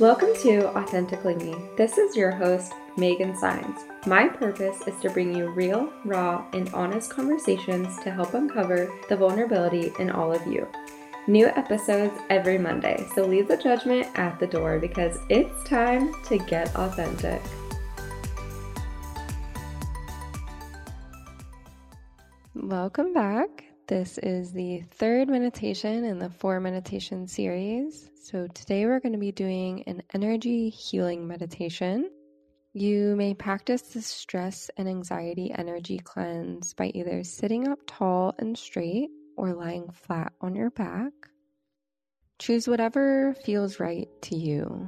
Welcome to Authentically Me. This is your host, Megan Saenz. My purpose is to bring you real, raw, and honest conversations to help uncover the vulnerability in all of you. New episodes every Monday, so leave the judgment at the door because it's time to get authentic. Welcome back. This is the third meditation in the four meditation series. So, today we're going to be doing an energy healing meditation. You may practice the stress and anxiety energy cleanse by either sitting up tall and straight or lying flat on your back. Choose whatever feels right to you.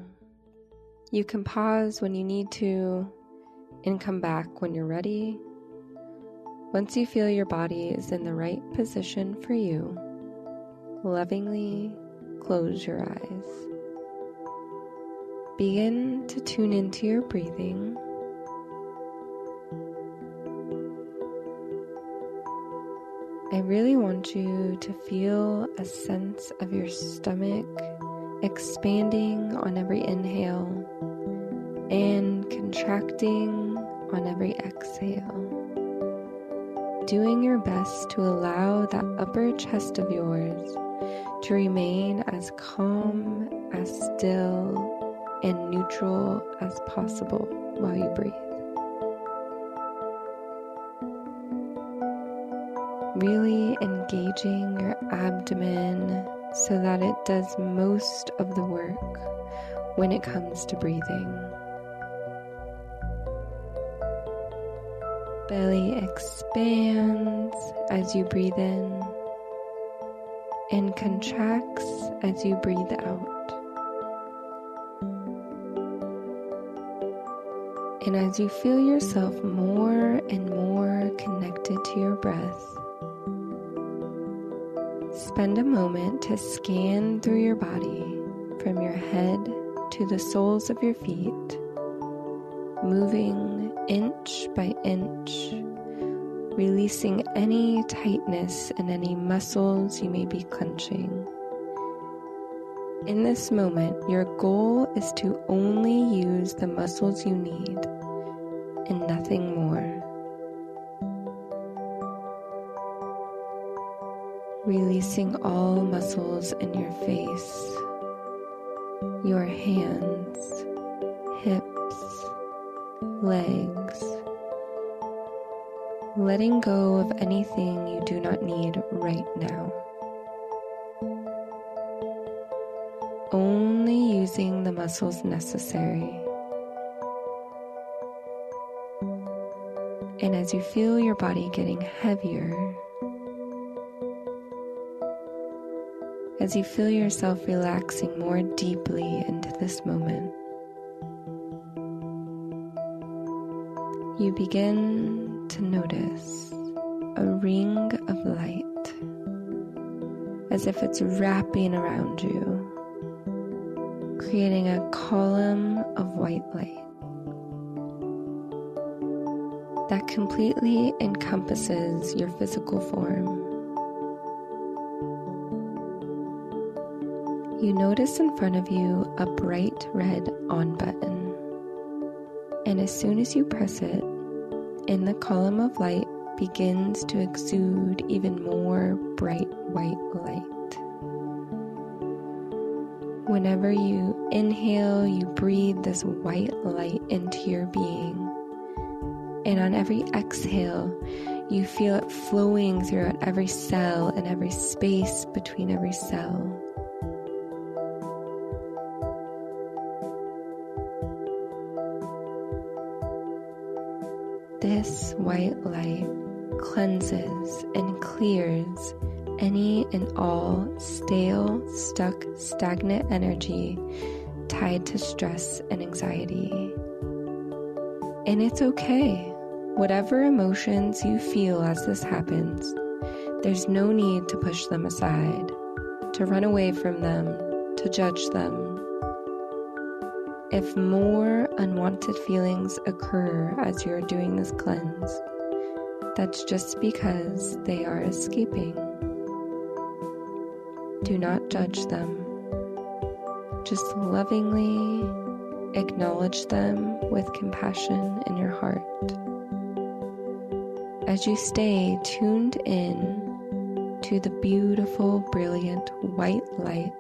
You can pause when you need to and come back when you're ready once you feel your body is in the right position for you, lovingly close your eyes. Begin to tune into your breathing. I really want you to feel a sense of your stomach expanding on every inhale and contracting on every exhale doing your best to allow that upper chest of yours to remain as calm, as still, and neutral as possible while you breathe. Really engaging your abdomen so that it does most of the work when it comes to breathing. Belly expands as you breathe in and contracts as you breathe out. And as you feel yourself more and more connected to your breath, spend a moment to scan through your body from your head to the soles of your feet, moving inch by inch, releasing any tightness and any muscles you may be clenching. In this moment, your goal is to only use the muscles you need and nothing more. Releasing all muscles in your face, your hands, hips legs, letting go of anything you do not need right now. Only using the muscles necessary. And as you feel your body getting heavier, as you feel yourself relaxing more deeply into this moment, you begin to notice a ring of light as if it's wrapping around you, creating a column of white light that completely encompasses your physical form. You notice in front of you a bright red on button. And as soon as you press it, in the column of light begins to exude even more bright white light. Whenever you inhale, you breathe this white light into your being. And on every exhale, you feel it flowing throughout every cell and every space between every cell. This white light cleanses and clears any and all stale, stuck, stagnant energy tied to stress and anxiety. And it's okay. Whatever emotions you feel as this happens, there's no need to push them aside, to run away from them, to judge them, if more unwanted feelings occur as you're doing this cleanse, that's just because they are escaping. Do not judge them. just lovingly acknowledge them with compassion in your heart. As you stay tuned in to the beautiful, brilliant white light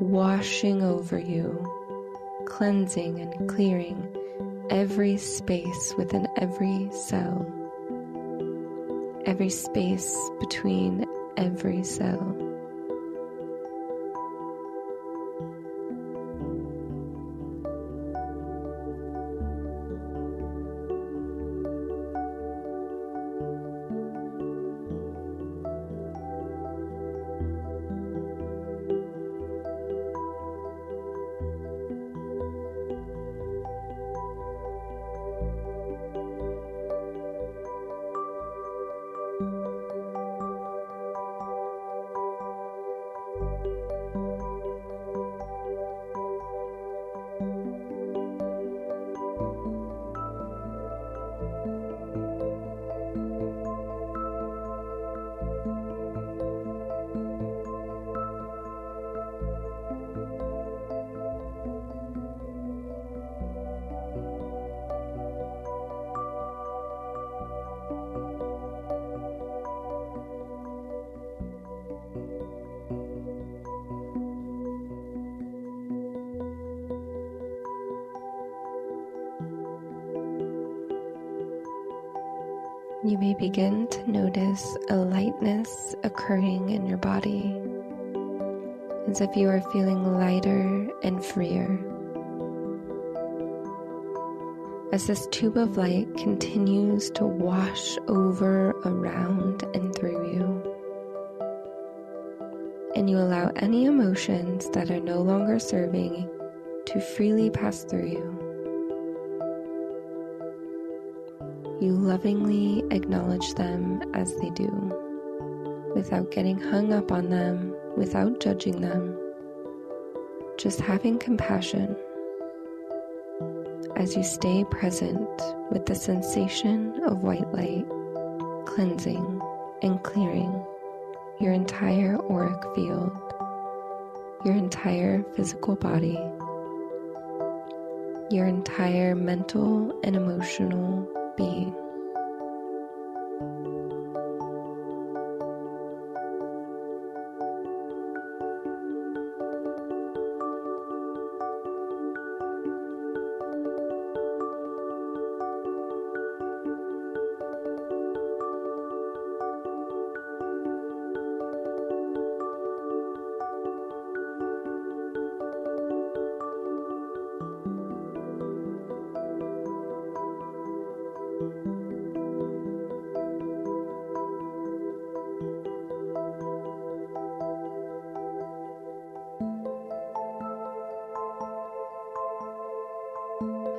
washing over you, cleansing and clearing every space within every cell, every space between every cell. You may begin to notice a lightness occurring in your body, as if you are feeling lighter and freer. As this tube of light continues to wash over, around, and through you, and you allow any emotions that are no longer serving to freely pass through you. You lovingly acknowledge them as they do, without getting hung up on them, without judging them, just having compassion as you stay present with the sensation of white light cleansing and clearing your entire auric field, your entire physical body, your entire mental and emotional being.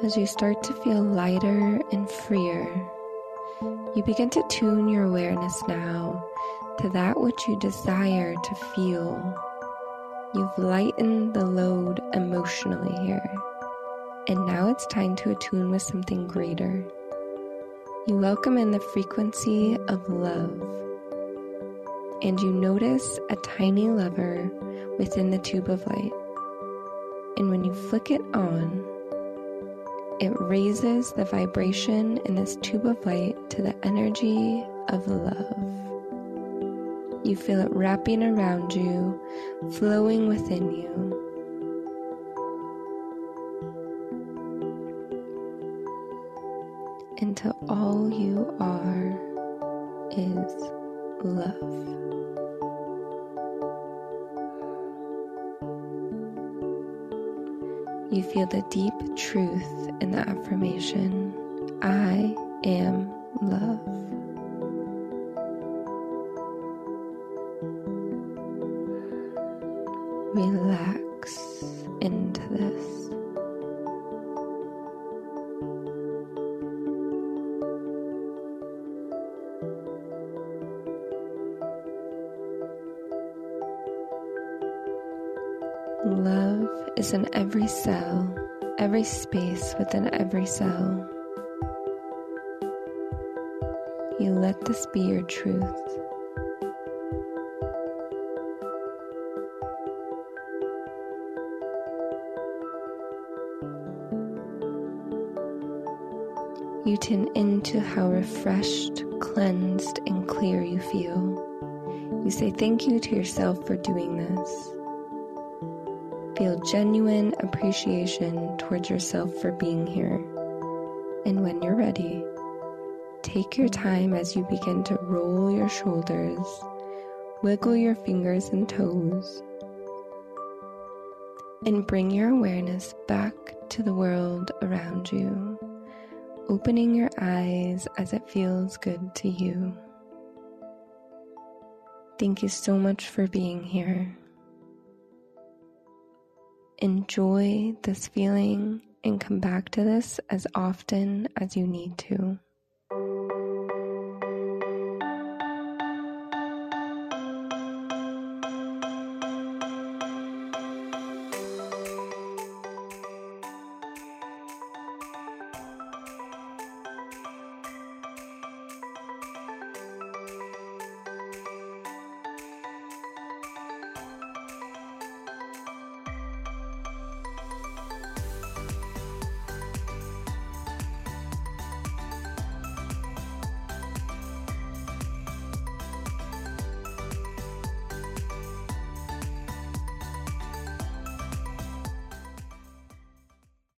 As you start to feel lighter and freer, you begin to tune your awareness now to that which you desire to feel. You've lightened the load emotionally here, and now it's time to attune with something greater. You welcome in the frequency of love, and you notice a tiny lever within the tube of light. And when you flick it on, it raises the vibration in this tube of light to the energy of love. You feel it wrapping around you, flowing within you. Until all you are is love. You feel the deep truth in the affirmation I am love. Love is in every cell, every space within every cell. You let this be your truth. You tune into how refreshed, cleansed, and clear you feel. You say thank you to yourself for doing this. Feel genuine appreciation towards yourself for being here. And when you're ready, take your time as you begin to roll your shoulders, wiggle your fingers and toes, and bring your awareness back to the world around you, opening your eyes as it feels good to you. Thank you so much for being here. Enjoy this feeling and come back to this as often as you need to.